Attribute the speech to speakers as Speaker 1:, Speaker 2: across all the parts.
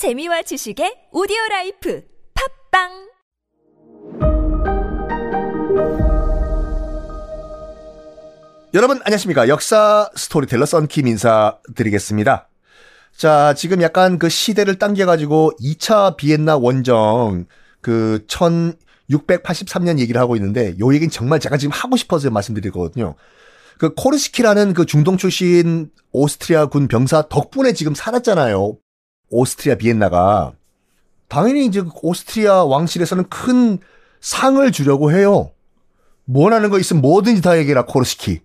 Speaker 1: 재미와 지식의 오디오 life 팟빵
Speaker 2: 여러분 안녕하십니까 역사 스토리텔러 썬킴 인사드리겠습니다. 자 지금 약간 그 시대를 당겨가지고 2차 비엔나 원정 그 1683년 얘기를 하고 있는데 요 얘기는 정말 제가 지금 하고 싶어서 말씀드리거든요. 그 코르시키라는 그 중동 출신 오스트리아 군 병사 덕분에 지금 살았잖아요. 오스트리아 비엔나가 당연히 이제 오스트리아 왕실에서는 큰 상을 주려고 해요. 원하는 거 있으면 뭐든지 다 얘기해라 코르시키.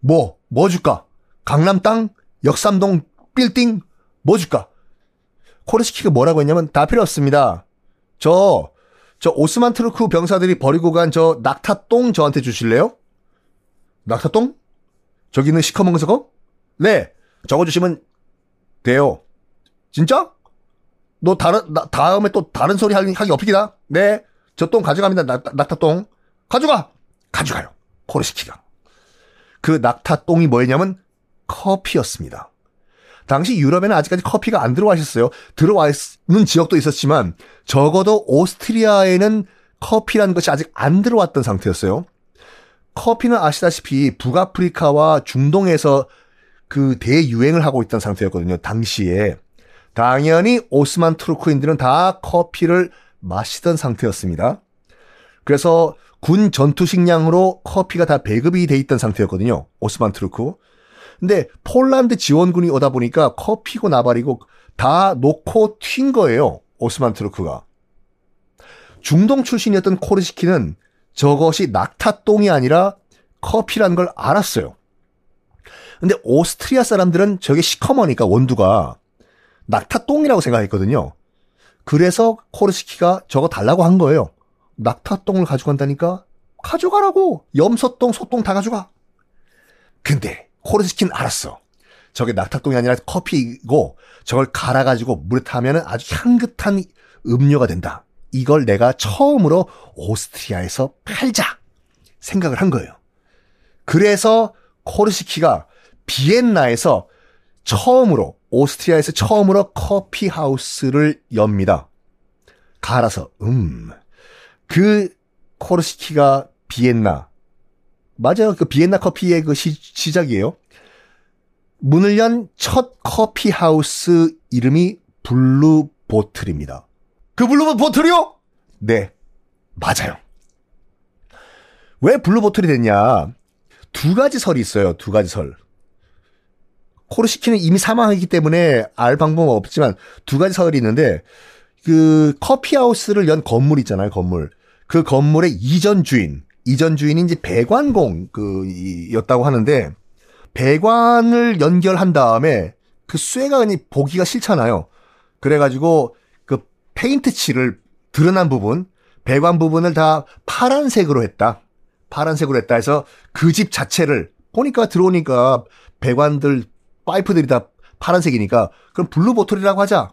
Speaker 2: 뭐, 뭐 줄까? 강남 땅? 역삼동 빌딩? 뭐 줄까? 코르시키가 뭐라고 했냐면 다 필요 없습니다. 저, 저 오스만 투르크 병사들이 버리고 간 저 낙타똥 저한테 주실래요? 낙타똥? 저기 있는 시커먼 저거? 네, 적어주시면 돼요. 진짜? 너 다른, 나, 다음에 또 다른 소리 하기, 하기 없기다? 네, 저 똥 가져갑니다. 낙, 낙타똥. 가져가! 가져가요. 코르시키가. 그 낙타똥이 뭐였냐면 커피였습니다. 당시 유럽에는 아직까지 커피가 안 들어와 있었어요. 들어와 있는 지역도 있었지만 적어도 오스트리아에는 커피라는 것이 아직 안 들어왔던 상태였어요. 커피는 아시다시피 북아프리카와 중동에서 그 대유행을 하고 있던 상태였거든요. 당시에. 당연히 오스만 투르크인들은 다 커피를 마시던 상태였습니다. 그래서 군 전투 식량으로 커피가 다 배급이 돼 있던 상태였거든요. 오스만 투르크. 근데 폴란드 지원군이 오다 보니까 커피고 나발이고 다 놓고 튄 거예요. 오스만 투르크가. 중동 출신이었던 코르시키는 저것이 낙타똥이 아니라 커피라는 걸 알았어요. 근데 오스트리아 사람들은 저게 시커머니까 원두가 낙타똥이라고 생각했거든요. 그래서 코르시키가 저거 달라고 한 거예요. 낙타똥을 가져간다니까? 가져가라고! 염소똥, 소똥 다 가져가! 근데, 코르시키는 알았어. 저게 낙타똥이 아니라 커피이고, 저걸 갈아가지고 물에 타면은 아주 향긋한 음료가 된다. 이걸 내가 처음으로 오스트리아에서 팔자! 생각을 한 거예요. 그래서 코르시키가 비엔나에서 처음으로, 오스트리아에서 처음으로 커피 하우스를 엽니다. 갈아서, 음, 그 코르시키가 비엔나. 맞아요. 그 비엔나 커피의 그 시, 시작이에요. 문을 연 첫 커피 하우스 이름이 블루 보틀입니다. 그 블루 보틀이요? 네. 맞아요. 왜 블루 보틀이 됐냐? 두 가지 설이 있어요. 두 가지 설. 코르시키는 이미 사망했기 때문에 알 방법은 없지만 두 가지 설이 있는데 그 커피 하우스를 연 건물 있잖아요. 건물. 그 건물의 이전 주인, 이전 주인이 이제 배관공 그였다고 하는데 배관을 연결한 다음에 그 쇠가 그냥 보기가 싫잖아요. 그래가지고 그 페인트 칠을 드러난 부분, 배관 부분을 다 파란색으로 했다. 파란색으로 했다 해서 그 집 자체를 보니까 들어오니까 배관들 파이프들이 다 파란색이니까 그럼 블루 보틀이라고 하자.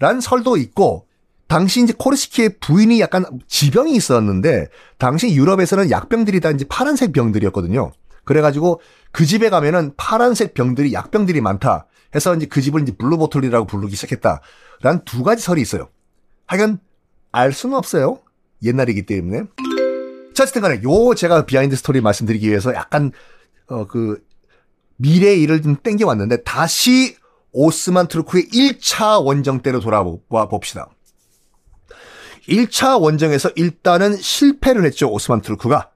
Speaker 2: 라는 설도 있고 당시 이제 코르시키의 부인이 약간 지병이 있었는데 당시 유럽에서는 약병들이 다 이제 파란색 병들이었거든요. 그래가지고 그 집에 가면은 파란색 병들이 약병들이 많다 해서 이제 그 집을 이제 블루보틀이라고 부르기 시작했다. 라는 두 가지 설이 있어요. 하여간 알 수는 없어요. 옛날이기 때문에. 자, 어쨌든 간에 요 제가 behind story 말씀드리기 위해서 약간 어 그 미래의 일을 좀 땡겨왔는데 다시 오스만 투르크의 1차 원정 때로 돌아와 봅시다. 1차 원정에서 일단은 실패를 했죠. 오스만 투르크가.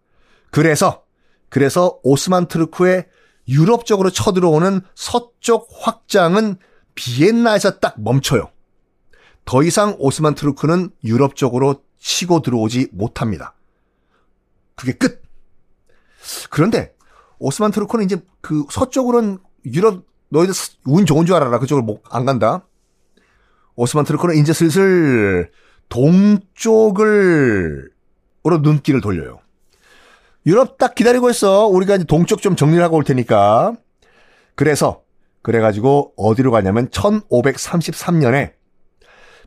Speaker 2: 그래서 그래서 오스만 투르크의 유럽 쪽으로 쳐들어오는 서쪽 확장은 비엔나에서 딱 멈춰요. 더 이상 오스만 투르크는 유럽 쪽으로 치고 들어오지 못합니다. 그게 끝. 그런데 오스만 투르크는 이제 그 서쪽으로는 유럽 너희들 운 좋은 줄 알아라. 그쪽으로 안 간다. 오스만 트루크는 이제 슬슬 동쪽을 으로 눈길을 돌려요. 유럽 딱 기다리고 있어. 우리가 이제 동쪽 좀 정리를 하고 올 테니까. 그래서 그래가지고 어디로 가냐면 1533년에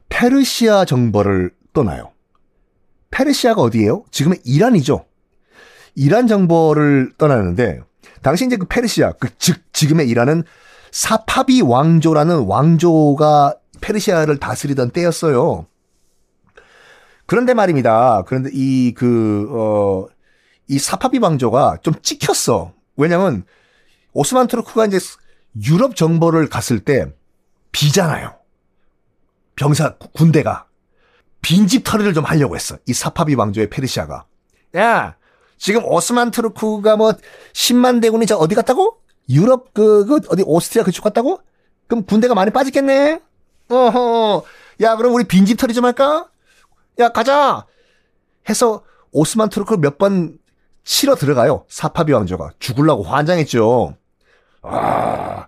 Speaker 2: 페르시아 정벌을 떠나요. 페르시아가 어디예요? 지금의 이란이죠. 이란 정벌을 떠나는데 당시 이제 그 페르시아, 그 즉 지금의 이란은 사파비 왕조라는 왕조가 페르시아를 다스리던 때였어요. 그런데 말입니다. 그런데 이, 그, 어, 이 사파비 왕조가 좀 찍혔어. 왜냐면, 오스만 투르크가 이제 유럽 정보를 갔을 때 비잖아요. 병사, 군대가. 빈집 털이를 좀 하려고 했어. 이 사파비 왕조의 페르시아가. 야, 지금 오스만 투르크가 뭐 10만 대군이 저 어디 갔다고? 유럽 그, 그 어디 오스트리아 그쪽 갔다고? 그럼 군대가 많이 빠졌겠네. 어허. 야, 그럼 우리 빈집 털이 좀 할까? 야, 가자. 해서 오스만 투르크를 몇 번 치러 들어가요. 사파비 왕조가 죽을라고 환장했죠. 아,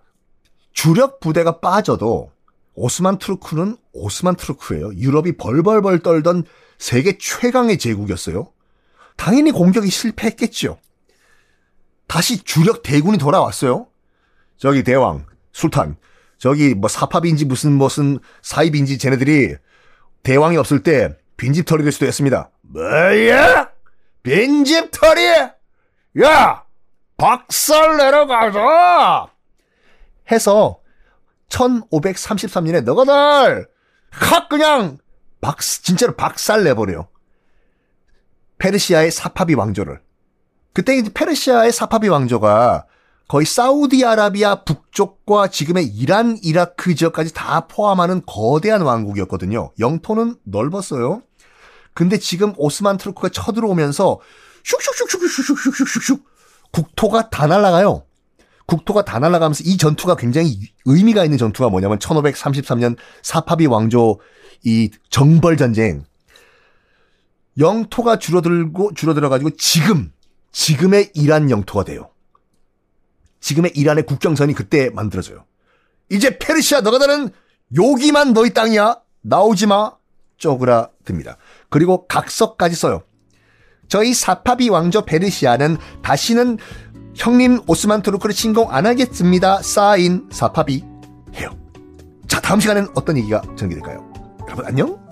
Speaker 2: 주력 부대가 빠져도 오스만 투르크는 오스만 투르크예요. 유럽이 벌벌벌 떨던 세계 최강의 제국이었어요. 당연히 공격이 실패했겠죠. 다시 주력 대군이 돌아왔어요. 저기 대왕, 술탄, 저기 뭐 사파비인지 무슨 무슨 사입인지 쟤네들이 대왕이 없을 때 빈집털이 될 수도 있습니다. 뭐야? 빈집털이? 야! 박살 내려가자! 해서 1533년에 너가들 확 그냥 박 진짜로 박살 내버려요. 페르시아의 사파비 왕조를. 그때 이제 페르시아의 사파비 왕조가 거의 사우디아라비아 북쪽과 지금의 이란, 이라크 지역까지 다 포함하는 거대한 왕국이었거든요. 영토는 넓었어요. 근데 지금 오스만 트루크가 쳐들어오면서 슉슉슉슉슉슉슉슉슉 국토가 다 날아가요. 국토가 다 날아가면서 이 전투가 굉장히 의미가 있는 전투가 뭐냐면 1533년 사파비 왕조 이 정벌 전쟁. 영토가 줄어들고 줄어들어 가지고 지금 지금의 이란 영토가 돼요. 지금의 이란의 국경선이 그때 만들어져요. 이제 페르시아 너가 다는 여기만 너희 땅이야. 나오지 마. 쪼그라듭니다. 그리고 각서까지 써요. 저희 사파비 왕조 페르시아는 다시는 형님 오스만 투르크를 침공 안 하겠습니다. 사인 사파비 해요. 자, 다음 시간엔 어떤 얘기가 전개될까요? 여러분 안녕.